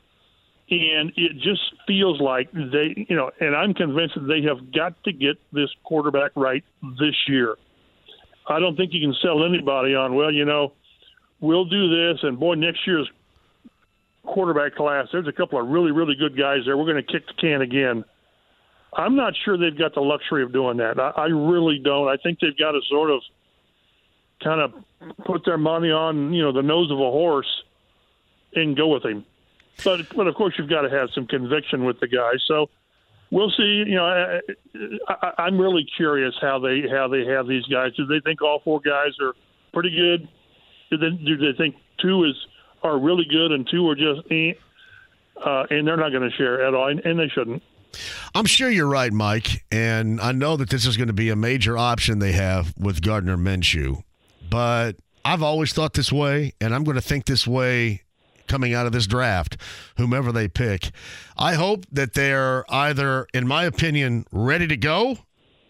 and it just feels like they, you know, and I'm convinced that they have got to get this quarterback right this year. I don't think you can sell anybody on, well, you know, we'll do this, and boy, next year's quarterback class, there's a couple of really, really good guys there. We're going to kick the can again. I'm not sure they've got the luxury of doing that. I, I really don't. I think they've got to sort of kind of put their money on, you know, the nose of a horse and go with him. But but of course you've got to have some conviction with the guy. So we'll see. You know, I, I, I'm really curious how they how they have these guys. Do they think all four guys are pretty good? Do they, do they think two is are really good and two are just eh? Uh, and they're not going to share at all, and, and they shouldn't. I'm sure you're right, Mike, and I know that this is going to be a major option they have with Gardner Minshew, but I've always thought this way, and I'm going to think this way coming out of this draft, whomever they pick. I hope that they're either, in my opinion, ready to go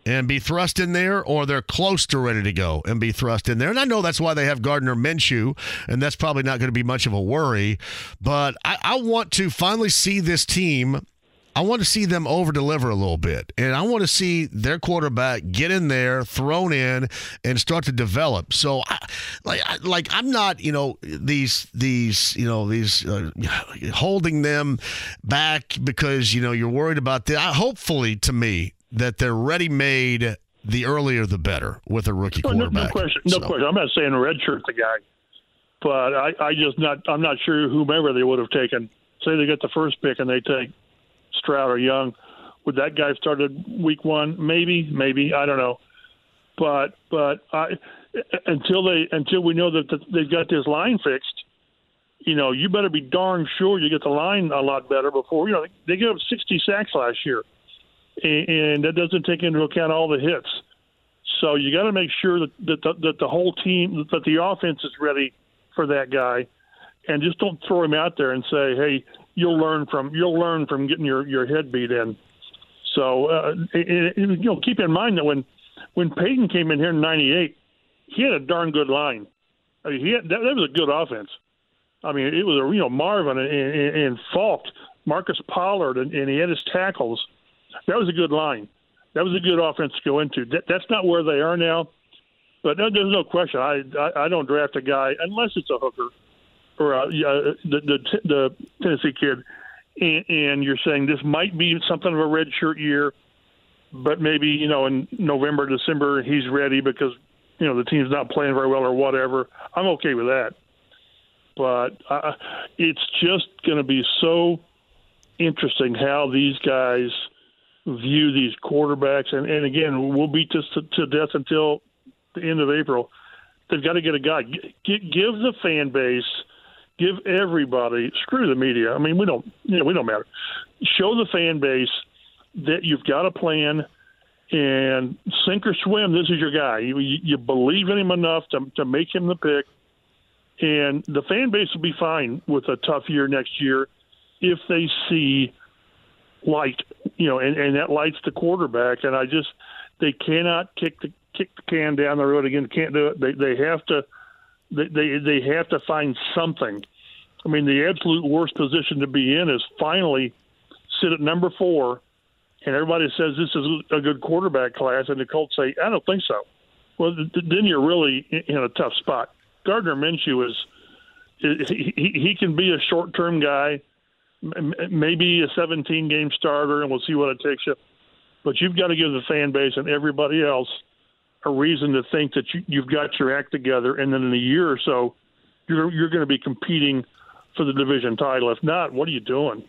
and be thrust in there, or they're close to ready to go and be thrust in there. And I know that's why they have Gardner Minshew, and that's probably not going to be much of a worry. But I, I want to finally see this team I want to see them over deliver a little bit. And I want to see their quarterback get in there, thrown in, and start to develop. So, I, like, I, like I'm not, you know, these, these, you know, these uh, holding them back because, you know, you're worried about that. Hopefully, to me, that they're ready made the earlier the better with a rookie quarterback. No, no question. No so. question. I'm not saying redshirt the guy, but I, I just not. I'm not sure whomever they would have taken. Say they get the first pick and they take Stroud or Young. Would that guy started week one? Maybe, maybe I don't know. But but I until they until we know that they've got this line fixed, you know, you better be darn sure you get the line a lot better before you know they gave up 60 sacks last year, and, and that doesn't take into account all the hits. So you got to make sure that that the, that the whole team that the offense is ready for that guy, and just don't throw him out there and say, hey you'll learn from you'll learn from getting your your head beat in. So uh, it, it, you know, keep in mind that when when Peyton came in here in '98, he had a darn good line. I mean, he had, that, that was a good offense. I mean, it was a you know Marvin and, and, and Faulk, Marcus Pollard, and, and he had his tackles. That was a good line. That was a good offense to go into. That, that's not where they are now. But there's no question. I, I I don't draft a guy unless it's a hooker or uh, the, the the Tennessee kid, and, and you're saying this might be something of a red shirt year, but maybe you know in November, December he's ready because you know the team's not playing very well or whatever. I'm okay with that, but uh, it's just going to be so interesting how these guys view these quarterbacks, and, and again, we'll beat this to, to death until the end of April. They've got to get a guy. G- give the fan base give everybody screw the media. I mean, we don't you know we don't matter. Show the fan base that you've got a plan and sink or swim. This is your guy. You, you believe in him enough to to make him the pick, and the fan base will be fine with a tough year next year if they see light. You know, and, and that light's the quarterback. And I just they cannot kick the kick the can down the road again. Can't do it. They they have to they, they they have to find something. I mean, the absolute worst position to be in is finally sit at number four, and everybody says this is a good quarterback class, and the Colts say, I don't think so. Well, then you're really in a tough spot. Gardner Minshew is he, he can be a short term guy, maybe a 17 game starter, and we'll see what it takes you. But you've got to give the fan base and everybody else a reason to think that you, you've got your act together, and then in a year or so, you're you're going to be competing for the division title. If not, what are you doing?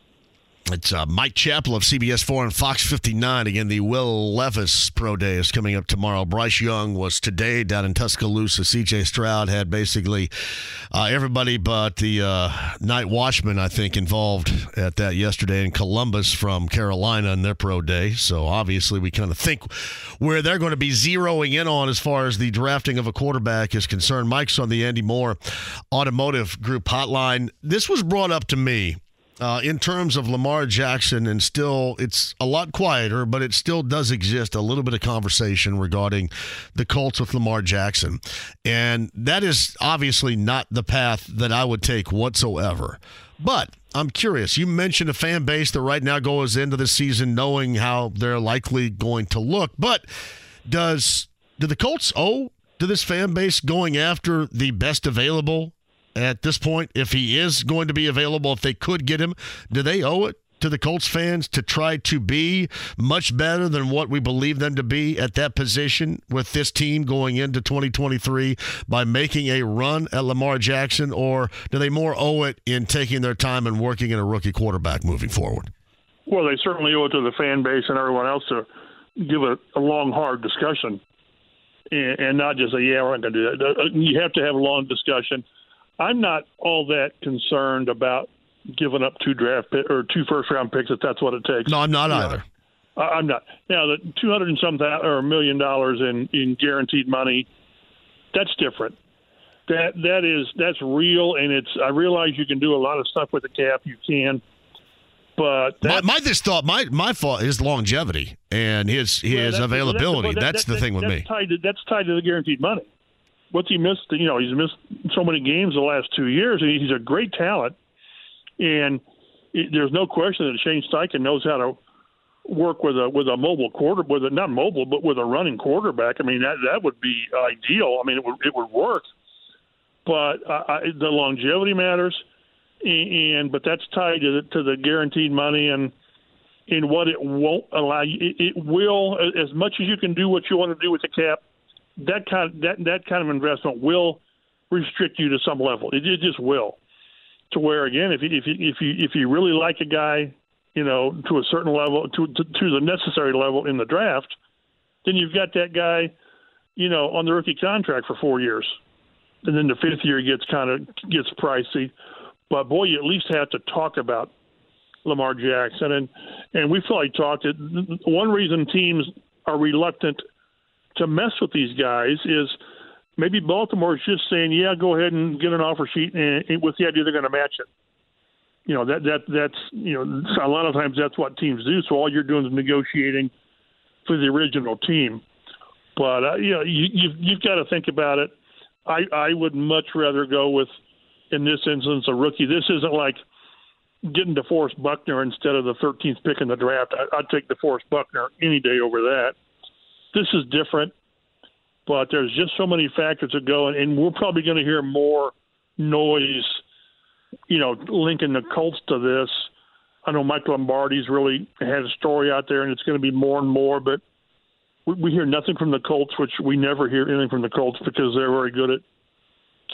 It's uh, Mike Chappell of CBS 4 and Fox 59. Again, the Will Levis Pro Day is coming up tomorrow. Bryce Young was today down in Tuscaloosa. CJ Stroud had basically uh, everybody but the uh, night watchman, I think, involved at that yesterday in Columbus from Carolina in their Pro Day. So obviously, we kind of think where they're going to be zeroing in on as far as the drafting of a quarterback is concerned. Mike's on the Andy Moore Automotive Group hotline. This was brought up to me uh, in terms of Lamar Jackson, and still it's a lot quieter, but it still does exist a little bit of conversation regarding the Colts with Lamar Jackson. And that is obviously not the path that I would take whatsoever. But I'm curious. You mentioned a fan base that right now goes into the season knowing how they're likely going to look. But does do the Colts owe to this fan base going after the best available at this point? If he is going to be available, if they could get him, do they owe it to the Colts fans to try to be much better than what we believe them to be at that position with this team going into 2023 by making a run at Lamar Jackson, or do they more owe it in taking their time and working in a rookie quarterback moving forward? Well, they certainly owe it to the fan base and everyone else to give a, a long, hard discussion and, and not just say, yeah, we're not going to do that. Uh, you have to have a long discussion. I'm not all that concerned about giving up two draft pick, or two first round picks if that's what it takes. No, I'm not you either. I'm not. Now the two hundred and some thousand or a million dollars in in guaranteed money, that's different. That that is that's real, and it's. I realize you can do a lot of stuff with the cap. You can, but my, my this thought my my fault is longevity and his his well, availability. That's, that's, that, the thing with that's me. Tied to, that's tied to the guaranteed money. What's he missed? You know, he's missed so many games the last two years. He's a great talent, and it, there's no question that Shane Steichen knows how to work with a with a mobile quarter with a not mobile but with a running quarterback. I mean that that would be ideal. I mean it would it would work, but uh, I, the longevity matters, and, and but that's tied to the, to the guaranteed money and in what it won't allow you. It, it will as much as you can do what you want to do with the cap. That kind of, that that kind of investment will restrict you to some level. It, it just will. To where again, if you, if you if you if you really like a guy, you know, to a certain level, to, to to the necessary level in the draft, then you've got that guy, you know, on the rookie contract for four years, and then the fifth year gets kind of gets pricey. But boy, you at least have to talk about Lamar Jackson, and and we feel like talked. It, one reason teams are reluctant to mess with these guys is maybe Baltimore is just saying, yeah, go ahead and get an offer sheet, and, and with the idea they're going to match it. You know that that that's you know a lot of times that's what teams do. So all you're doing is negotiating for the original team. But uh, you know you, you've you've got to think about it. I I would much rather go with in this instance a rookie. This isn't like getting DeForest Buckner instead of the 13th pick in the draft. I, I'd take DeForest Buckner any day over that. This is different, but there's just so many factors that go, and, and we're probably going to hear more noise, you know, linking the Colts to this. I know Mike Lombardi's really had a story out there, and it's going to be more and more, but we, we hear nothing from the Colts, which we never hear anything from the Colts because they're very good at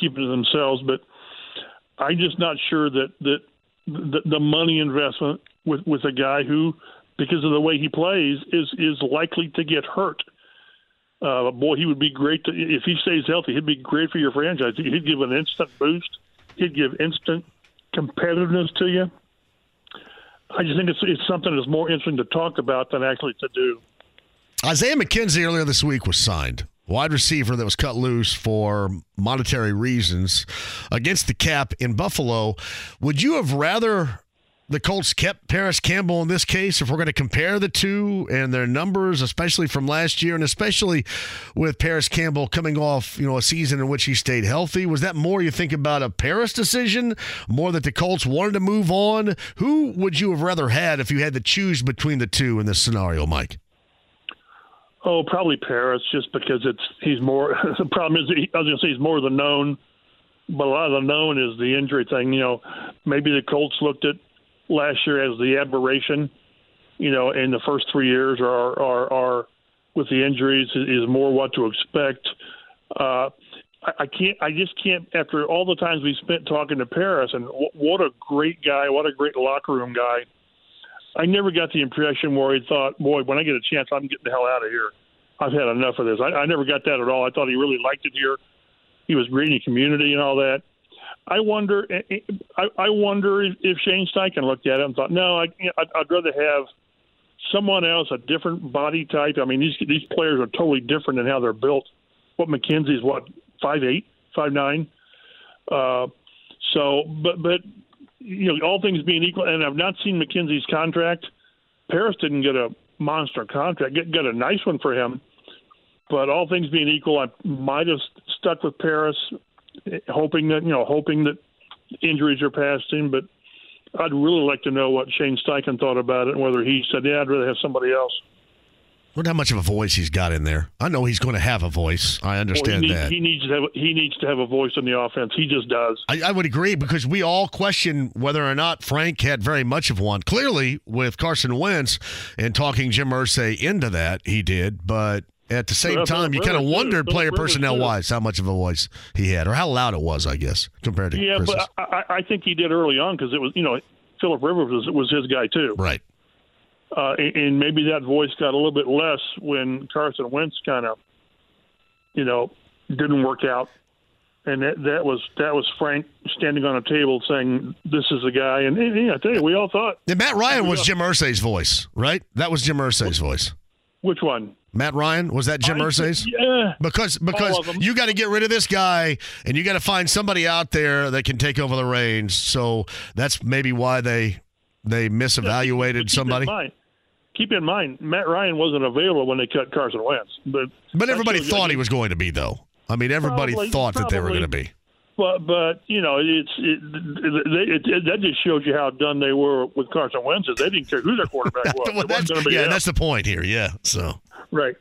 keeping it to themselves. But I'm just not sure that that the, the money investment with with a guy who, because of the way he plays, is is likely to get hurt. Uh, boy, he would be great to, if he stays healthy. He'd be great for your franchise. He'd give an instant boost. He'd give instant competitiveness to you. I just think it's it's something that's more interesting to talk about than actually to do. Isaiah McKenzie earlier this week was signed wide receiver that was cut loose for monetary reasons against the cap in Buffalo. Would you have rather the Colts kept Parris Campbell in this case if we're going to compare the two and their numbers, especially from last year and especially with Parris Campbell coming off, you know, a season in which he stayed healthy? Was that more you think about a Parris decision, more that the Colts wanted to move on? Who would you have rather had if you had to choose between the two in this scenario, Mike? Oh, probably Parris, just because it's he's more. the problem is he, I was going to say he's more the known, but a lot of the known is the injury thing. You know, maybe the Colts looked at last year as the aberration. You know, in the first three years are are, are with the injuries is more what to expect. Uh, I, I can't. I just can't. After all the times we spent talking to Parris, and w- what a great guy, what a great locker room guy. I never got the impression where he thought, "Boy, when I get a chance, I'm getting the hell out of here. I've had enough of this." I, I never got that at all. I thought he really liked it here. He was great in the community and all that. I wonder. Eh, eh, I, wonder if Shane Steichen looked at it and thought, "No, I, I'd, I'd rather have someone else, a different body type." I mean, these these players are totally different in how they're built. What McKenzie's what five eight, five nine. Uh, so, but but you know, all things being equal, and I've not seen McKenzie's contract. Parris didn't get a monster contract, get, get a nice one for him. But all things being equal, I might have stuck with Parris, hoping that you know, hoping that injuries are past him. But I'd really like to know what Shane Steichen thought about it and whether he said, "Yeah, I'd rather have somebody else." Wonder how much of a voice he's got in there. I know he's going to have a voice. I understand well, he needs, that. He needs to have he needs to have a voice in the offense. He just does. I, I, would agree because we all question whether or not Frank had very much of one. Clearly, with Carson Wentz and talking Jim Irsay into that, he did. But at the same time, you kind of wondered player personnel wise how much of a voice he had or how loud it was, I guess, compared to yeah. Chris's. But I, I think he did early on because it was you know Philip Rivers was, was his guy too. Right. Uh, and maybe that voice got a little bit less when Carson Wentz kind of, you know, didn't work out, and that that was that was Frank standing on a table saying, "This is the guy." And, and I tell you, we all thought. And Matt Ryan was Jim Irsay's voice, right? That was Jim Irsay's voice. Which one? Matt Ryan was that Jim Irsay's? Yeah. Because because you got to get rid of this guy, and you got to find somebody out there that can take over the reins. So that's maybe why they they misevaluated yeah, somebody keep in mind, Matt Ryan wasn't available when they cut Carson Wentz. But but everybody thought he was going to be, though. I mean, everybody probably, thought probably, that they were going to be. But but you know, it's it, it, it, that just shows you how done they were with Carson Wentz. They didn't care who their quarterback was. well, that's, yeah, that's the point here. Yeah, so right.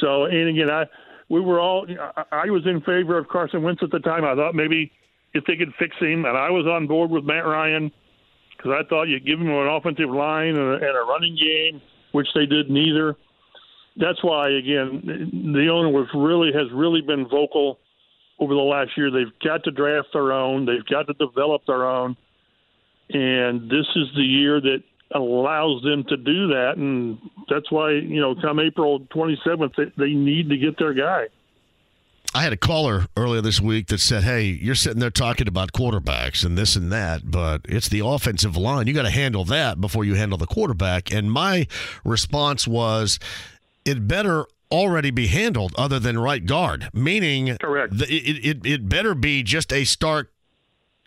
So and again, I we were all I, I was in favor of Carson Wentz at the time. I thought maybe if they could fix him, and I was on board with Matt Ryan because I thought you'd give him an offensive line and a, and a running game which they did neither. That's why, again, the owner was really has really been vocal over the last year. They've got to draft their own. They've got to develop their own, and this is the year that allows them to do that. And that's why, you know, come April 27th, they, they need to get their guy. I had a caller earlier this week that said, "Hey, you're sitting there talking about quarterbacks and this and that, but it's the offensive line. You got to handle that before you handle the quarterback." And my response was, "It better already be handled other than right guard, meaning correct. The, it, it it better be just a stark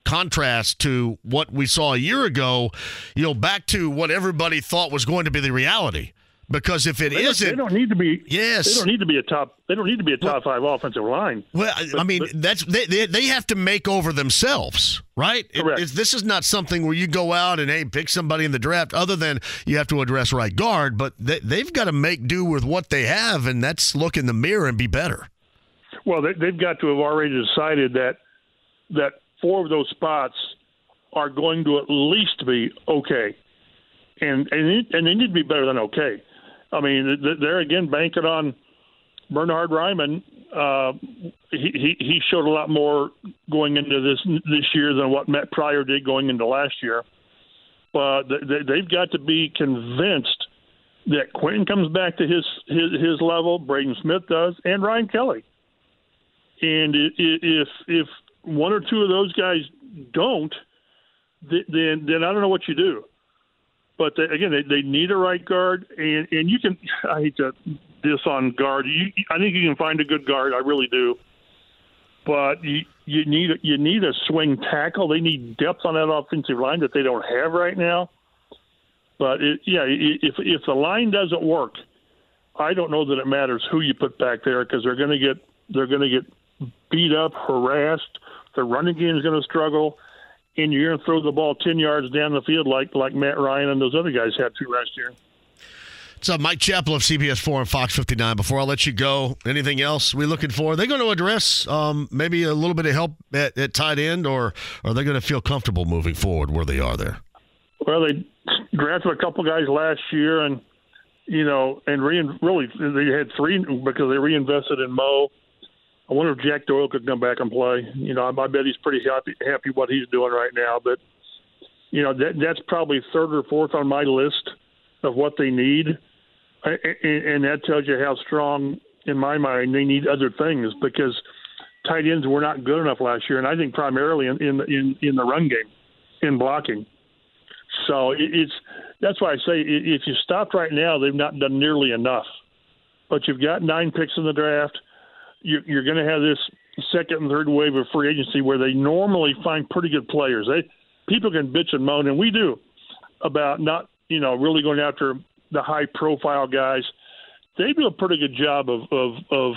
contrast to what we saw a year ago, you know, back to what everybody thought was going to be the reality." Because if it they not they don't need to be. Yes, they don't need to be a top. They don't need to be a top well, five offensive line. Well, but, I mean, but, that's they, they, they have to make over themselves, right? Correct. It, this is not something where you go out and hey, pick somebody in the draft. Other than you have to address right guard, but they, they've got to make do with what they have, and that's look in the mirror and be better. Well, they, they've got to have already decided that that four of those spots are going to at least be okay, and and and they need to be better than okay. I mean, they're again banking on Bernhard Raimann. Uh, he, he showed a lot more going into this this year than what Matt Pryor did going into last year. But they, they've got to be convinced that Quenton comes back to his his, his level, Braden Smith does, and Ryan Kelly. And if if one or two of those guys don't, then then I don't know what you do. But they, again, they, they need a right guard, and and you can. I hate to this on guard. You, I think you can find a good guard. I really do. But you you need you need a swing tackle. They need depth on that offensive line that they don't have right now. But it, yeah, if if the line doesn't work, I don't know that it matters who you put back there because they're going to get they're going to get beat up, harassed. The running game is going to struggle and you're going to throw the ball 10 yards down the field like like Matt Ryan and those other guys had to last year. What's up, Mike Chappell of CBS 4 and Fox 59. Before I let you go, anything else we looking for? Are they going to address um, maybe a little bit of help at, at tight end, or are they going to feel comfortable moving forward where they are there? Well, they drafted a couple guys last year, and you know, and re- really they had three because they reinvested in Mo I wonder if Jack Doyle could come back and play. You know, I bet he's pretty happy happy what he's doing right now. But you know, that that's probably third or fourth on my list of what they need, and that tells you how strong, in my mind, they need other things because tight ends were not good enough last year, and I think primarily in in in, in the run game, in blocking. So it's that's why I say if you stopped right now, they've not done nearly enough. But you've got nine picks in the draft you're, you're going to have this second and third wave of free agency where they normally find pretty good players. They people can bitch and moan, and we do about not you know really going after the high profile guys. They do a pretty good job of of, of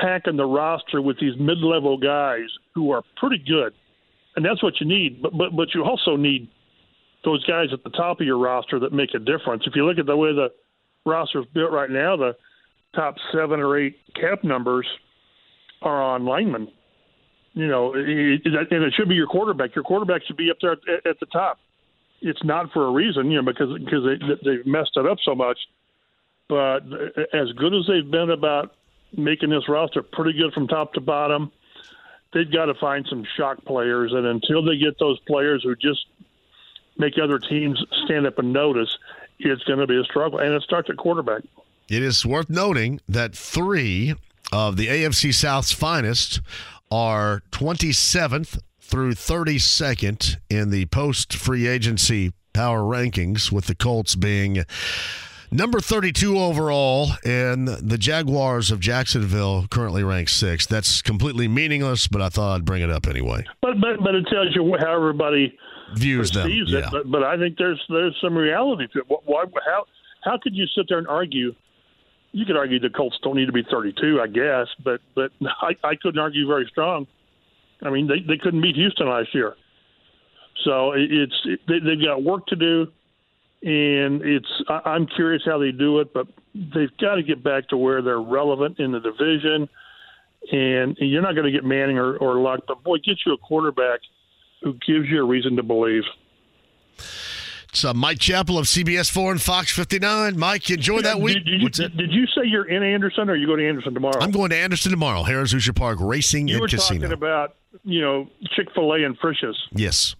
packing the roster with these mid level guys who are pretty good, and that's what you need. But but but you also need those guys at the top of your roster that make a difference. If you look at the way the roster is built right now, the top seven or eight cap numbers are on linemen. You know, and it should be your quarterback. Your quarterback should be up there at, at the top. It's not for a reason, you know, because because they they've messed it up so much. But as good as they've been about making this roster pretty good from top to bottom, they've got to find some shock players. And until they get those players who just make other teams stand up and notice, it's going to be a struggle. And it starts at quarterback. It is worth noting that three of the AFC South's finest are 27th through 32nd in the post free agency power rankings, with the Colts being number 32 overall and the Jaguars of Jacksonville currently ranked sixth. That's completely meaningless, but I thought I'd bring it up anyway. But but, but it tells you how everybody views them. Yeah. It. But, but I think there's there's some reality to it. Why, how how could you sit there and argue? You could argue the Colts don't need to be 32, I guess, but but I, I couldn't argue very strong. I mean, they they couldn't beat Houston last year, so it's it, they, they've got work to do, and it's I, I'm curious how they do it, but they've got to get back to where they're relevant in the division, and you're not going to get Manning or, or Luck, but boy, get you a quarterback – who gives you a reason to believe. It's uh, Mike Chappell of CBS 4 and Fox 59. Mike, enjoy that week. Did, did, you, did, you, say you're in Anderson or are you go to Anderson tomorrow? I'm going to Anderson tomorrow. Harrah's Hoosier Park Racing you and Casino. You were talking about, you know, Chick fil A and Frisch's. Yes.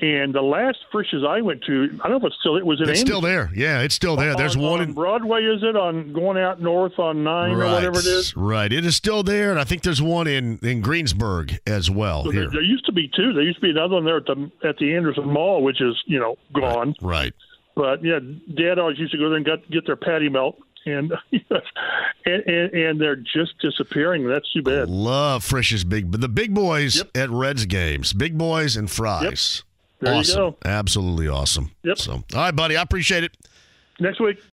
And the last Frisch's I went to, I don't know if it's still it was it. It's still there. Yeah, it's still there. There's on, one on in Broadway. Is it on going out north on nine right, or whatever it is? Right. It is still there, and I think there's one in in Greensburg as well. So here. There, there, used to be two. There used to be another one there at the at the Anderson Mall, which is you know gone. Right. right. But yeah, Dad always used to go there and get get their patty melt and, and, and and they're just disappearing. That's too bad. I love Frisch's big, but the big boys yep. at Reds games, big boys and fries. Yep. There awesome. you go. Absolutely awesome. Yep. So, all right, buddy. I appreciate it. Next week.